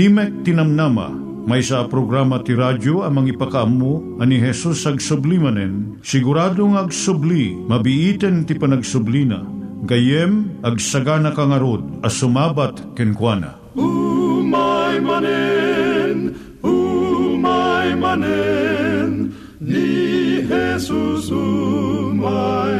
Timek Tinamnama, may sa programa ti radyo amang ipakaamu ani Jesus ag sublimanen, siguradong ag subli, mabiiten ti panagsublina, gayem ag sagana kangarod as sumabat kenkwana. Umay manen, umay manen, ni Jesus umay.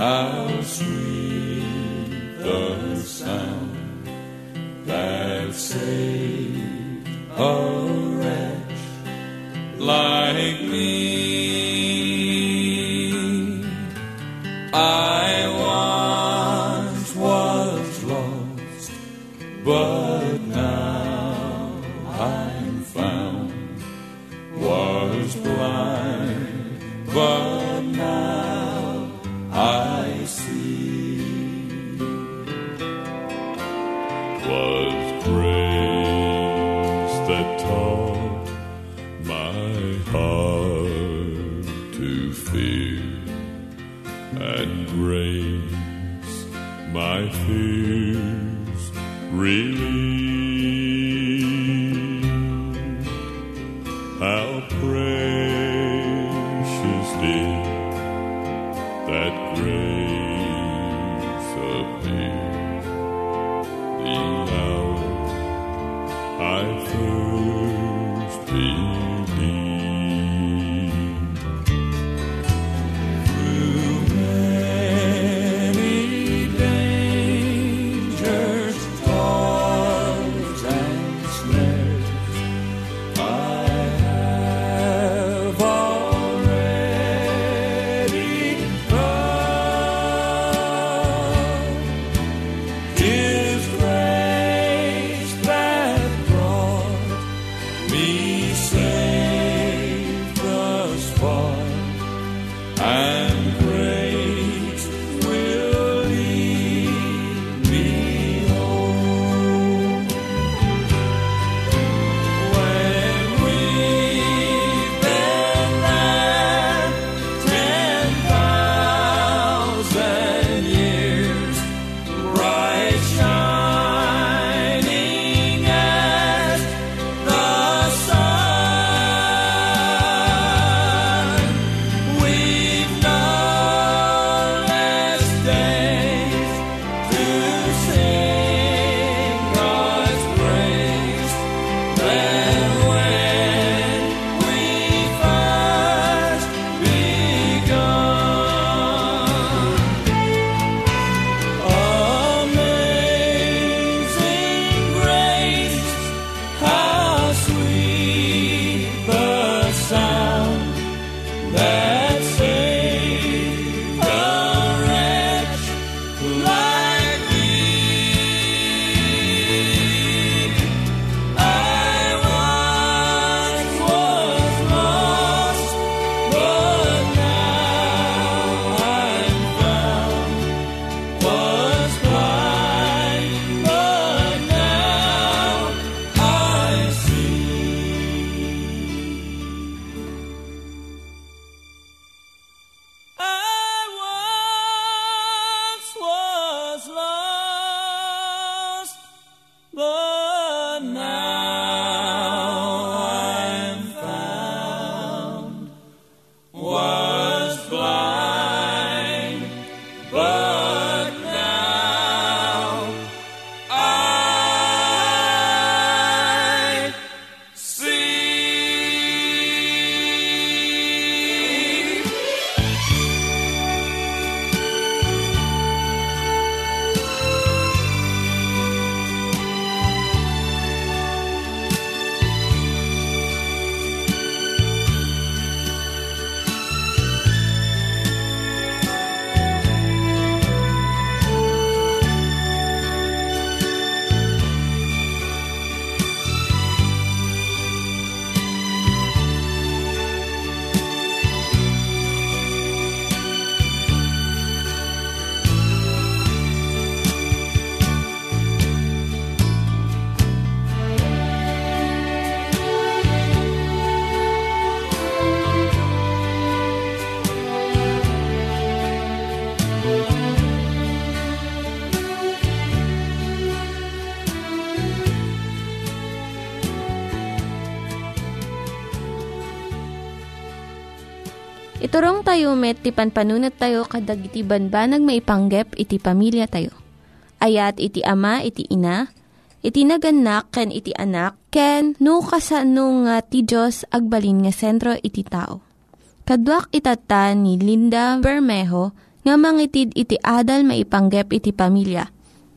How sweet the sound that saved a wretch like me. I those people. Iturong tayo met, ti panpanunat tayo kadag iti banbanag maipanggep iti pamilya tayo. Ayat iti ama, iti ina, iti naganak, ken iti anak, ken no, kasano nga ti Diyos agbalin nga sentro iti tao. Kaduak itata ni Linda Bermejo nga mangitid iti adal maipanggep iti pamilya.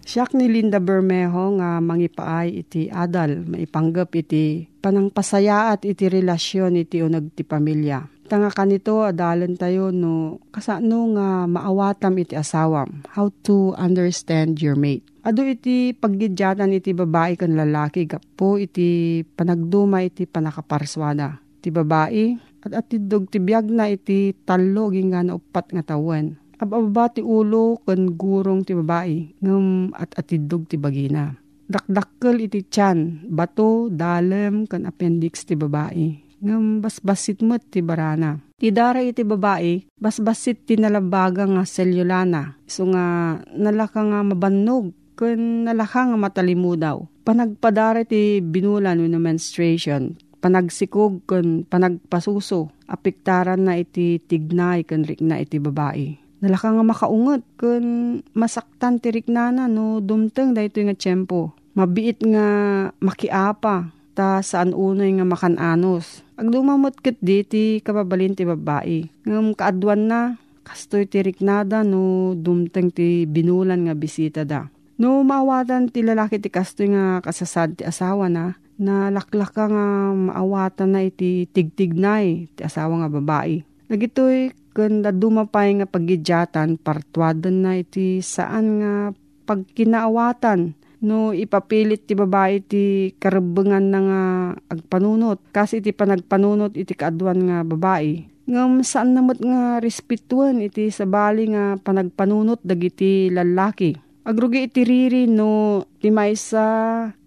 Siyak ni Linda Bermejo nga mangipaay iti adal, maipanggap iti panangpasayaat iti relasyon iti unag ti pamilya. Tanga kanito adalan tayo no kasano nga maawatam iti asawam. How to understand your mate. Ado iti paggidyatan iti babae kan lalaki gapo iti panagduma iti panakaparswada. Ti babae at atidog ti biyag na iti talo nga na upat nga tawen. Ababa ti ulo kan gurong ti babae ngem at atidog ti bagina. Dakdakkel iti tiyan, bato, dalem, kan appendix ti babae ngam basbasit met ti barana. Ti dara iti babae, basbasit ti nalabaga nga selyulana. So nga nalaka nga mabannog, kun nalaka nga matalimudaw. Panagpadara ti binulan no menstruation, panagsikog kun panagpasuso, apiktaran na iti tignay kun rikna iti babae. Nalaka nga makaungot kun masaktan ti riknana no dumteng dayto nga tiyempo. Mabiit nga makiapa ta saan unoy nga makananos. Agdumamot ket di ti kababalin ti babae. Ngam kaadwan na, kastoy ti riknada no dumteng ti binulan nga bisita da. No maawatan ti lalaki ti kastoy nga kasasad ti asawa na, na laklaka nga maawatan na iti tigtignay ti asawa nga babae. Nagitoy kanda dumapay nga pagidyatan partwadan na iti saan nga pagkinaawatan no ipapilit ti babae ti karebengan na nga agpanunot. Kasi iti panagpanunot iti kaadwan nga babae. Ngam saan namot nga respetuan iti sabali nga panagpanunot dagiti lalaki? Agrugi iti riri no ti maysa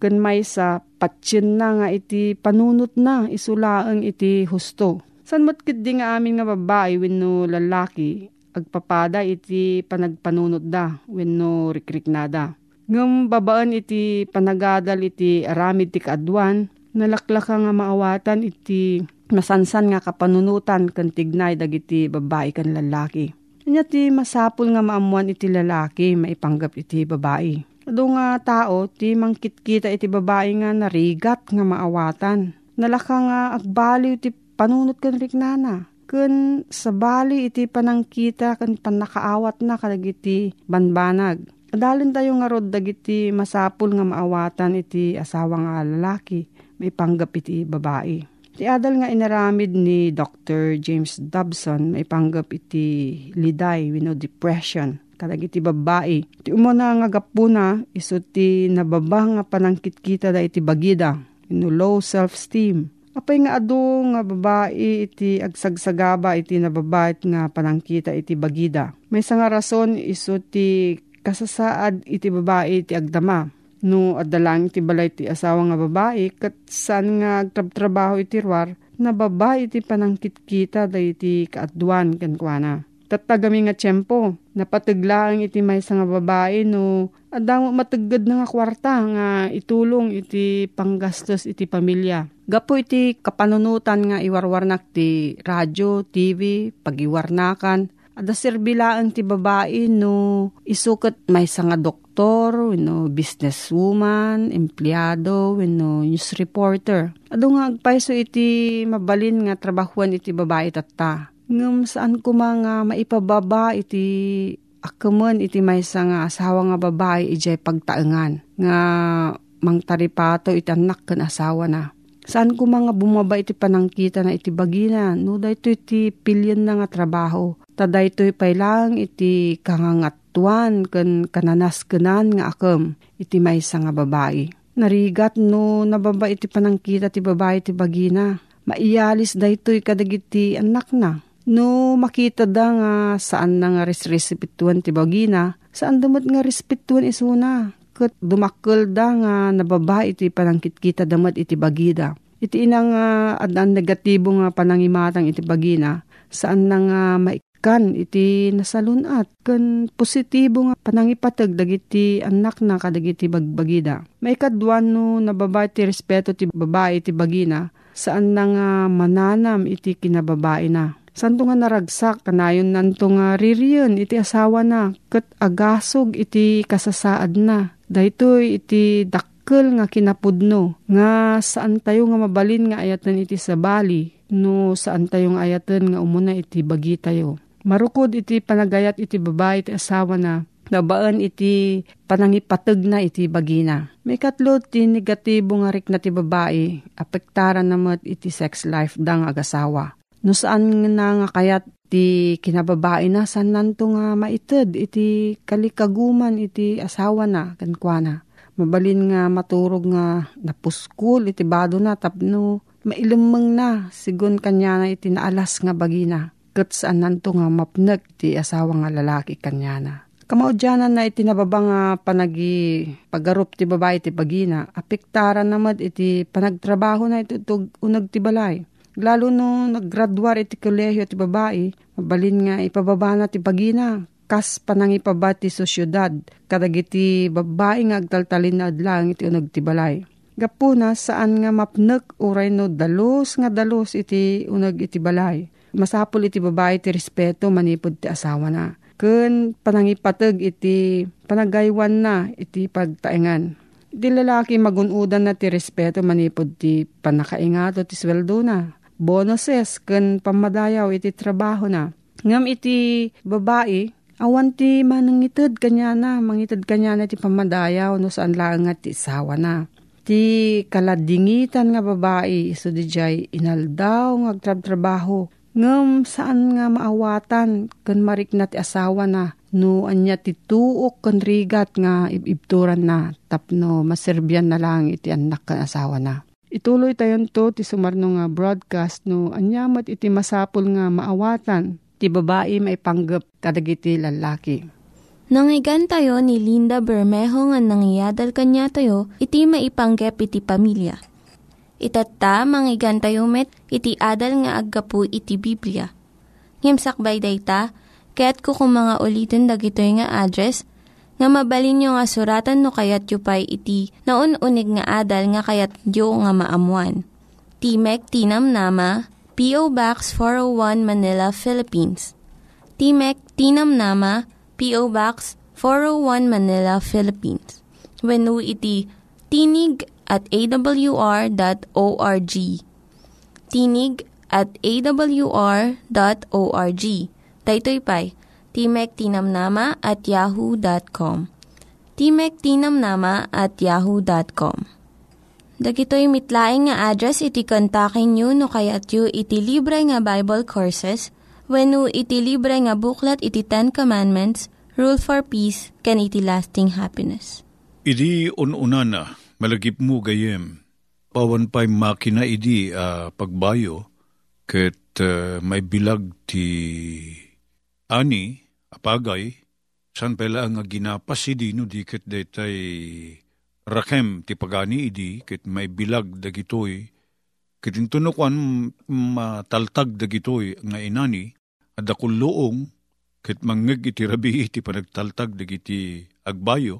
ken maysa patsin na nga iti panunot na isulaeng iti husto. San mat di nga amin nga babae wenno lalaki agpapada iti panagpanunot da wenno rikriknada Ngam babaan iti panagadal iti aramid ti kaadwan, nalaklaka nga maawatan iti masansan nga kapanunutan kan tignay dagiti babae kan lalaki. Kanya ti masapul nga maamuan iti lalaki maipanggap iti babae. Ado nga tao ti mangkitkita iti babae nga narigat nga maawatan. Nalaka nga agbaliw ti panunot kan riknana. Kun sabali iti panangkita kan panakaawat na kadagiti banbanag Adalin tayo nga rod dagiti masapul nga maawatan iti asawa nga lalaki, may panggap iti babae. Ti adal nga inaramid ni Dr. James Dobson, may panggap iti liday, we know depression, kadag iti babae. Ti umuna nga gapuna, iso ti nababa nga panangkit kita da iti bagida, you low self-esteem. Apay nga ado nga babae iti agsagsagaba iti nababait nga panangkita iti bagida. May nga rason iso ti kasasaad iti babae iti agdama. No adalang iti balay iti asawa nga babae kat saan nga agtrab-trabaho iti ruar na babae iti panangkit-kita da iti kaadwan kankwana. Tatagami nga tiyempo, napataglaang iti may nga babae no adamo matagad na nga kwarta nga itulong iti panggastos iti pamilya. Gapo iti kapanunutan nga iwarwarnak ti radyo, TV, pagiwarnakan, Ada serbilaan ti babae no isukat may nga doktor, no businesswoman, empleyado, no news reporter. Ado nga agpaiso iti mabalin nga trabahuan iti babae tatta. Ngam saan ko mga maipababa iti akaman iti may nga asawa nga babae ijay pagtaengan nga mangtaripato iti anak kan asawa na. Saan ko mga bumaba iti panangkita na iti bagina, no dahito iti pilyan na nga trabaho Taday to'y pailang iti kangangatuan kan kananas kanan nga akam iti maysa nga babae. Narigat no nababa iti panangkita ti babae ti bagina. Maiyalis daytoy kadagiti anak na. No makita da nga saan na nga resresipituan ti bagina, saan damot nga respetuan isuna. Kat dumakkel da nga nababa iti panangkit kita damat iti bagida. Iti inang uh, adan negatibo nga panangimatang iti bagina, saan na nga kan iti nasalunat kan positibo nga panangipatag dagiti anak na kadagiti bagbagida. May kadwan no nababay ti respeto ti babae ti bagina saan na nga mananam iti kinababae na. Santo nga naragsak, kanayon nanto nga ririyan, iti asawa na, kat agasog iti kasasaad na. Daytoy iti dakkel nga kinapudno, nga saan tayo nga mabalin nga ayatan iti sa bali, no saan tayo nga ayatan nga umuna iti bagi tayo. Marukod iti panagayat iti babae iti asawa na, nabaan iti panangipatag na iti bagina. May katlo ti negatibo nga rik na ti babae, apektaran namat iti sex life dang agasawa. No saan na nga kayat ti kinababae na saan nanto nga maited iti kalikaguman iti asawa na kankwana. Mabalin nga maturog nga napuskul iti bado na tapno mailemeng na sigun kanya na iti naalas nga bagina. Kat saan nanto nga mapnag ti asawa nga lalaki kanya na. Kamaudyanan na iti nababa nga panagi pagarup ti babae ti bagina, apektaran namad iti panagtrabaho na iti unag ti balay. Lalo no naggraduar iti kolehiyo ti babae, mabalin nga ipababa na ti bagina, kas panangipaba ti sosyudad, kadagiti babae nga agtaltalin na adlang iti unag ti balay. Gapuna saan nga mapnek uray no dalos nga dalos iti unag iti balay. Masapul iti babae ti respeto manipod ti asawa na. Kun panangipatag iti panagaywan na iti pagtaengan. Di lalaki magunudan na ti respeto manipod ti panakaingato ti sweldo na bonuses ken pamadayaw iti trabaho na. Ngam iti babae, awan ti manangited kanya na, mangited kanya na ti pamadayaw no saan lang nga ti sawa na. Ti kaladingitan nga babae, iso di jay inaldaw nga Ngam saan nga maawatan ken marik na ti asawa na no anya ti tuok ken rigat nga ibibturan na tapno maserbyan na lang iti anak ken asawa na. Ituloy tayon to ti sumarno nga broadcast no anyamat iti masapul nga maawatan ti babae may panggap kadagiti lalaki. Nangyigan tayo ni Linda Bermejo nga nangyadal kanya tayo, iti maipanggep iti pamilya. Itatta, manggigan met, iti adal nga aggapu iti Biblia. Ngimsakbay day ta, kaya't kukumanga ulitin dagito nga address, nga mabalin nga suratan no kayat yu pa'y iti na unig nga adal nga kayat yu nga maamuan. Timek Tinam Nama, P.O. Box 401 Manila, Philippines. Timek Tinam Nama, P.O. Box 401 Manila, Philippines. When iti tinig at awr.org. Tinig at awr.org. Daytoy pa'y Timek Tinamnama at yahoo.com. Timek Tinamnama at yahoo.com. Dagitoy mitlaing nga address iti kontakin nyo no kayat yu iti libre nga Bible Courses when no iti libre nga buklat iti Ten Commandments, Rule for Peace, can iti lasting happiness. Idi ununana, malagip mo gayem, pawan pa'y makina idi ah, pagbayo, ket ah, may bilag ti ani, apagay, san pala nga ginapas idi no di ket detay rakem ti pagani idi ket may bilag dagitoy. Ket intunukan mataltag dagitoy nga inani adda kulloong ket mangeg iti rabi iti panagtaltag dagiti agbayo.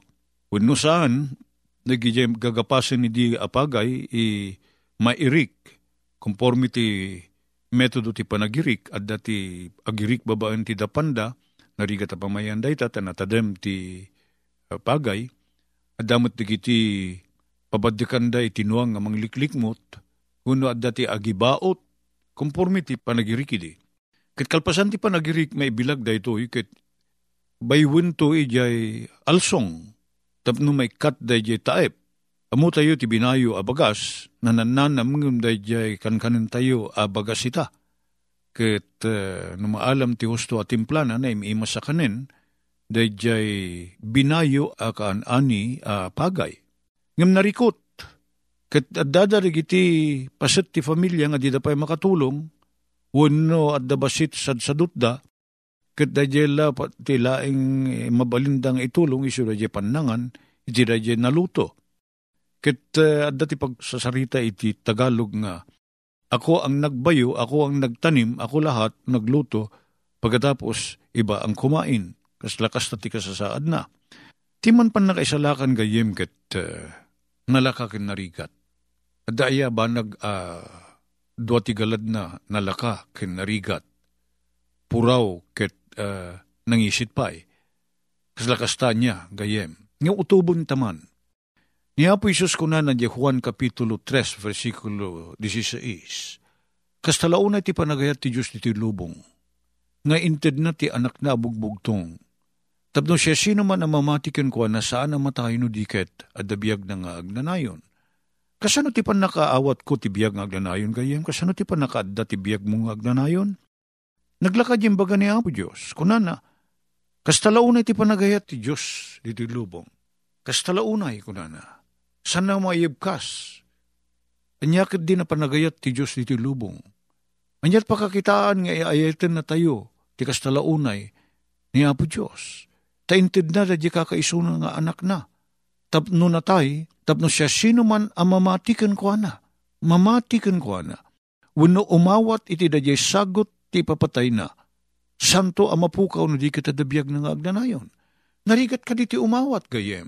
Wenno saan nagijay gagapasen idi apagay i mairik conformity metodo ti panagirik at dati agirik babaan ti dapanda narigat a pamayan dayta tanatadem ti uh, pagay at damot digiti pabadikanda iti nuang nga mangliklikmot kuno at dati agibaot conformity panagirik idi. Ket kalpasan ti panagirik may bilag daytoy ket baywin to ijay alsong tapno may kat dayjay taep Amo tayo ti binayo abagas, nanananam ngum dayjay kankanin tayo abagas ita. Ket uh, numaalam ti husto at timplana na imimas sa kanin, dayjay binayo akaan ani uh, pagay. Ngam narikot, ket adadarig iti paset ti familia nga di da makatulong, wano at dabasit sad sadutda, ket dayjay la ti laing eh, mabalindang itulong iso dayjay panangan, iti dayjay naluto Ket uh, dati pagsasarita iti Tagalog nga, ako ang nagbayo, ako ang nagtanim, ako lahat nagluto, pagkatapos iba ang kumain, kas lakas na ti kasasaad na. Timan pan nakaisalakan gayem ket uh, nalakakin narigat. Adaya ba nag uh, duwa ti galad na nalaka ken narigat. puraw ket uh, nangisit pa eh. Kaslakasta niya, gayem. Nga utubon taman. Niya po Isus ko na nadya Juan Kapitulo 3, versikulo 16. Kastalauna ti panagayat ti Diyos ti lubong. Nga inted na ti anak na bugbugtong. Tapno siya sino man ang mamatikan ko na saan ang matayo no diket at dabiyag na nga agnanayon. Kasano ti pan nakaawat ko ti biyag nga agnanayon gayem? Kasano ti pan nakaadda ti biyag mong agnanayon? Naglakad yung baga ni Apo Diyos. Kunana, kastalaunay ti panagayat ti Diyos dito lubong. Kastalaunay kunana sana maayibkas. Anyakit din na panagayat ti Diyos dito lubong. Anyat pakakitaan nga iayatin na tayo, ti kastalaunay, ni Apo Diyos. Taintid na da di kakaisuna nga anak na. Tapno na tay, tapno siya sino man ang mamatikan ko na. Mamatikan ko na. Wano umawat iti da sagot ti papatay na. Santo ang mapukaw na di kita dabiyag ng agnanayon. Narigat ka di umawat gayem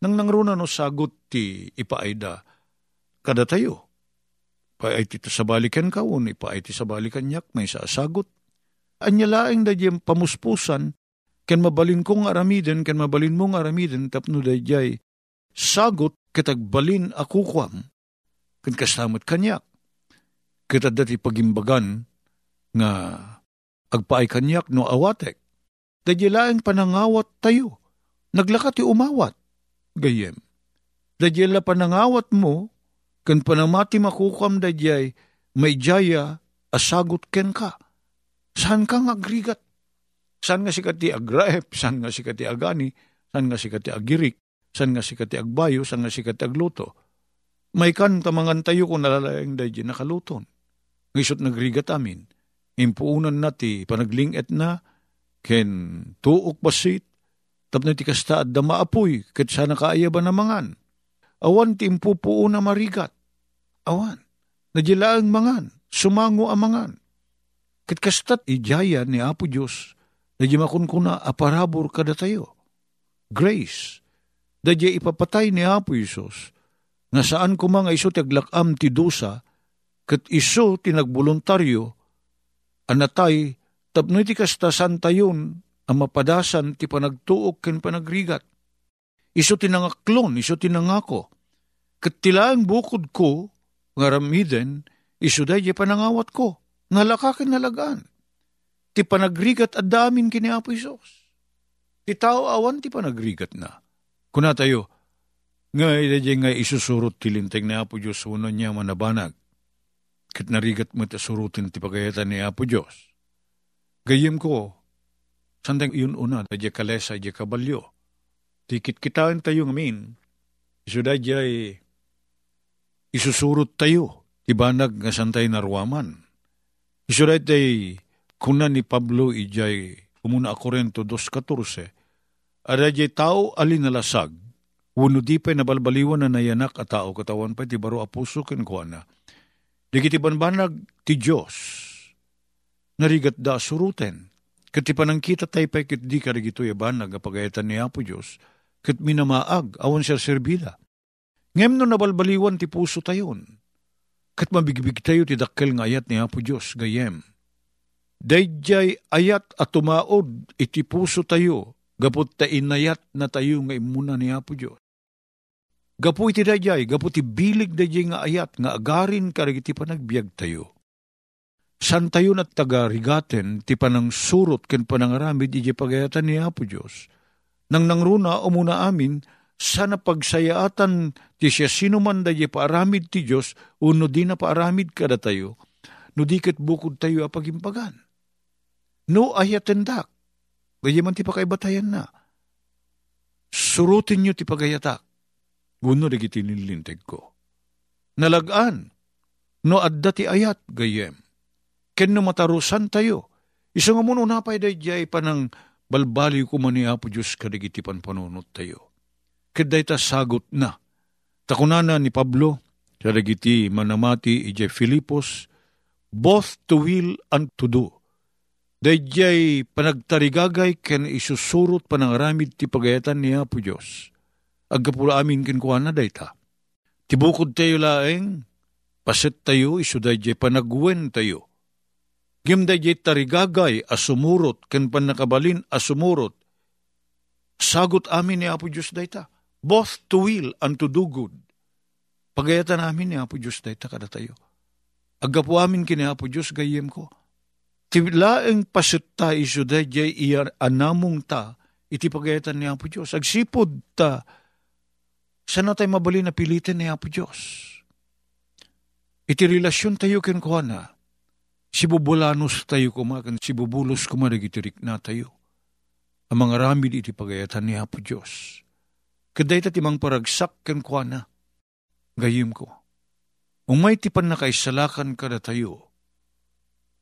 nang nangruna no sagot ti ipaayda, kada tayo. Pa ay ti sa balikan ka, un ipa ay ti sa balikan yak, may sasagot. Anya laeng da pamuspusan, ken mabalin kong aramiden, ken mabalin mong aramiden, tapno da sagot kitagbalin ako kwam, ken kasamot kanyak. Kita dati pagimbagan, nga agpaay kanyak no awatek. Da laeng panangawat tayo, naglakat ti umawat gayem. Dadyay la panangawat mo, kan panamati makukam dadyay, may jaya, asagot ken ka. Saan ka nga agrigat? Saan nga si kati agraep? Saan nga si kati agani? Saan nga si kati agirik? Saan nga si kati agbayo? Saan nga si kati agluto? May kan tamangan tayo kung nalalayang dadyay nakaluton. Ngisot nagrigat amin. Impuunan nati panaglinget na, ken tuok basit, tapno ti kasta at damaapoy, kat sana kaaya ba namangan. Awan ti impupuo na marigat. Awan, nadilaang mangan, sumango amangan. Kat kastat ijaya ni Apo Diyos, nadimakon ko na aparabor kada tayo. Grace, dadya ipapatay ni Apo Isos, nga saan ko mga iso taglakam ti dusa, kat iso tinagboluntaryo, anatay, tapno ti kasta santayon, ang mapadasan ti panagtuok ken panagrigat. Iso tinangaklon, iso tinangako. Kat tilaang bukod ko, nga ramiden, iso day panangawat ko, nga lakakin nalagaan. Ti panagrigat at damin kini Apo Isos. Ti tao awan ti panagrigat na. Kuna tayo, nga idadya nga isusurot ti linteng ni Apo Diyos uno niya manabanag. Kat narigat mo ti surutin ti pagayatan ni Apo Diyos. Gayem ko, Sandang yun una, dadya kalesa, dadya kabalyo. Tikit kitaan tayo ngamin, iso dadya isusurot tayo, tibanag nga santay narwaman. Iso dadya kuna ni Pablo ijay umuna Korento 2.14, adadya tao alinalasag, Wano di pa nabalbaliwan na nayanak at tao katawan pa ti baro apuso ken kuana. Digiti banbanag ti Diyos. Narigat da suruten. Kat panangkita tayo pa kit di ka rigito yaban nagapagayatan ni Apo Diyos, kat minamaag awan siya serbida. Ngem no nabalbaliwan ti puso tayon, kat mabigbig tayo ti dakkel nga ayat ni Apo Diyos gayem. Dayjay ayat at tumaod iti puso tayo, gapot ta inayat na tayo nga imuna ni Apo Diyos. Gapu iti dayjay, gapu ti bilig dayjay nga ayat, nga agarin karigiti panagbiag tayo San tayo at taga-rigaten, ti panang surot ken panangaramid iji pagayatan ni Apo Diyos. Nang nangruna o muna amin, sana pagsayaatan ti siya sino man da paaramid ti Diyos, uno di na paaramid kada tayo, no dikit bukod tayo apagimpagan. No ayatendak, gaya man ti pakaibatayan na. Surutin nyo ti pagayatak, guno di nilinteg ko. Nalagaan, no adda ti ayat gayem ken no matarusan tayo. Isa nga muno napay dayjay panang balbali ko man ni Apo Diyos kadigitipan panunot tayo. Kaday ta sagot na. Takunana ni Pablo, kadagiti manamati ijay Filipos, both to will and to do. Dayjay panagtarigagay ken isusurot panangaramid ti pagayatan ni Apo Diyos. Agkapula amin ken kuana dayta. Tibukod tayo laeng, paset tayo, iso dayjay panagwen tayo Gimda jay tarigagay asumurot, ken panakabalin asumurot. Sagot amin ni Apo Diyos dayta. Both to will and to do good. Pagayatan namin ni Apo Diyos dayta kada tayo. Agapo amin kini Apo Diyos gayem ko. Tilaeng pasutta iso dayjay iya anamong ta, iti pagayatan ni Apo Diyos. Agsipod ta, sana tayo mabali na pilitin ni Apo Diyos. Iti relasyon tayo ken kuana, si bubulanos tayo kumakan, si bubulos kumaragitirik na tayo. Ang mga ramid iti pagayatan ni Apo Diyos. Kaday ta timang paragsak ken kuana, gayim ko. Umay ti pan nakaisalakan kada tayo,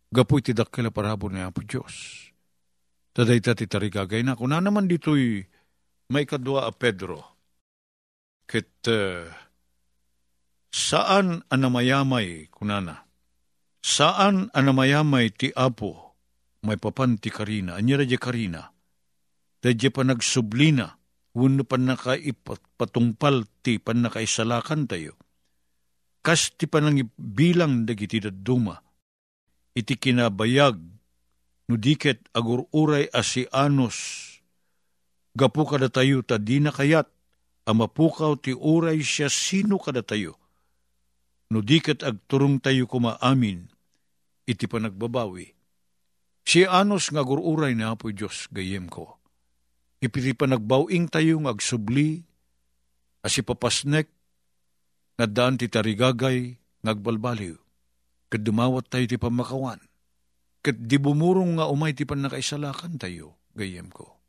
gapu iti dakkila parabor ni Apo Diyos. Taday ta ti tarigagay na. Kuna naman dito'y may kadwa a Pedro. Ket uh, saan anamayamay kunana? Saan anamayamay ti Apo may papan ti Karina? Anya radya Karina? Radya pa nagsublina. Wano pa nakaipatungpal ti pan nakaisalakan tayo. Kas ti panang bilang dagiti daduma. Iti kinabayag no diket agururay asianos. Gapu kada tayo ta di na kayat amapukaw ti uray siya sino kada tayo. No diket agturong tayo kumaamin, iti panagbabawi. Si anos nga gururay na apo Diyos gayem ko. Ipiti panagbawing tayo nga agsubli, asi papasnek, nga daan ti tarigagay, ngagbalbaliw. Kad dumawat tayo ti pamakawan. Kat di bumurong nga umay ti pan nakaisalakan tayo, gayem ko.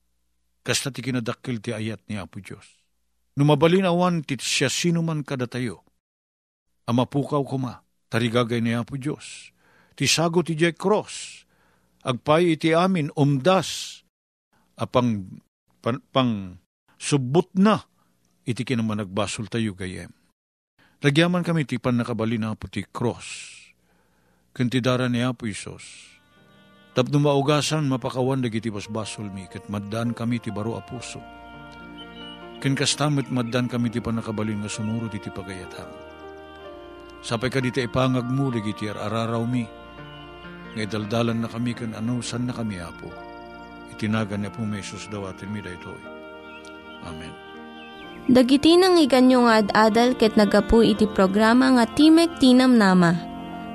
Kasta ti kinadakil ti ayat ni Apo Diyos. Numabalin awan ti siya sino man kada tayo. Amapukaw kuma, tarigagay ni Apo Diyos. Ti sago ti Jack Cross. Agpay iti amin umdas. Apang pang, pang subot na. Iti kinaman nagbasol tayo gayem. Lagyaman kami ti pan nakabali na po ti cross. Kantidara ni Apo Isos. Tapno maugasan mapakawan dagiti basbasol mi, kat maddan kami ti baro a puso. Ken kastamit maddan kami ti panakabalin nga sumuro ti pagayatan. Sapay ka diti ipangag mo dagiti araraw mi. Ngay daldalan na kami kan ano san na kami apo. Itinagan niya po may sus daw atin mi daytoy. Amen. Dagiti nang iganyo nga ad-adal ket nagapu iti programa nga Timek Tinam Nama.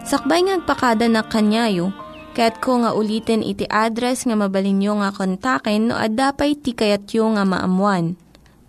Sakbay ngagpakada na kanyayo, ket ko nga ulitin iti address nga mabalinyo nga kontaken no ad-dapay tikayatyo nga maamuan.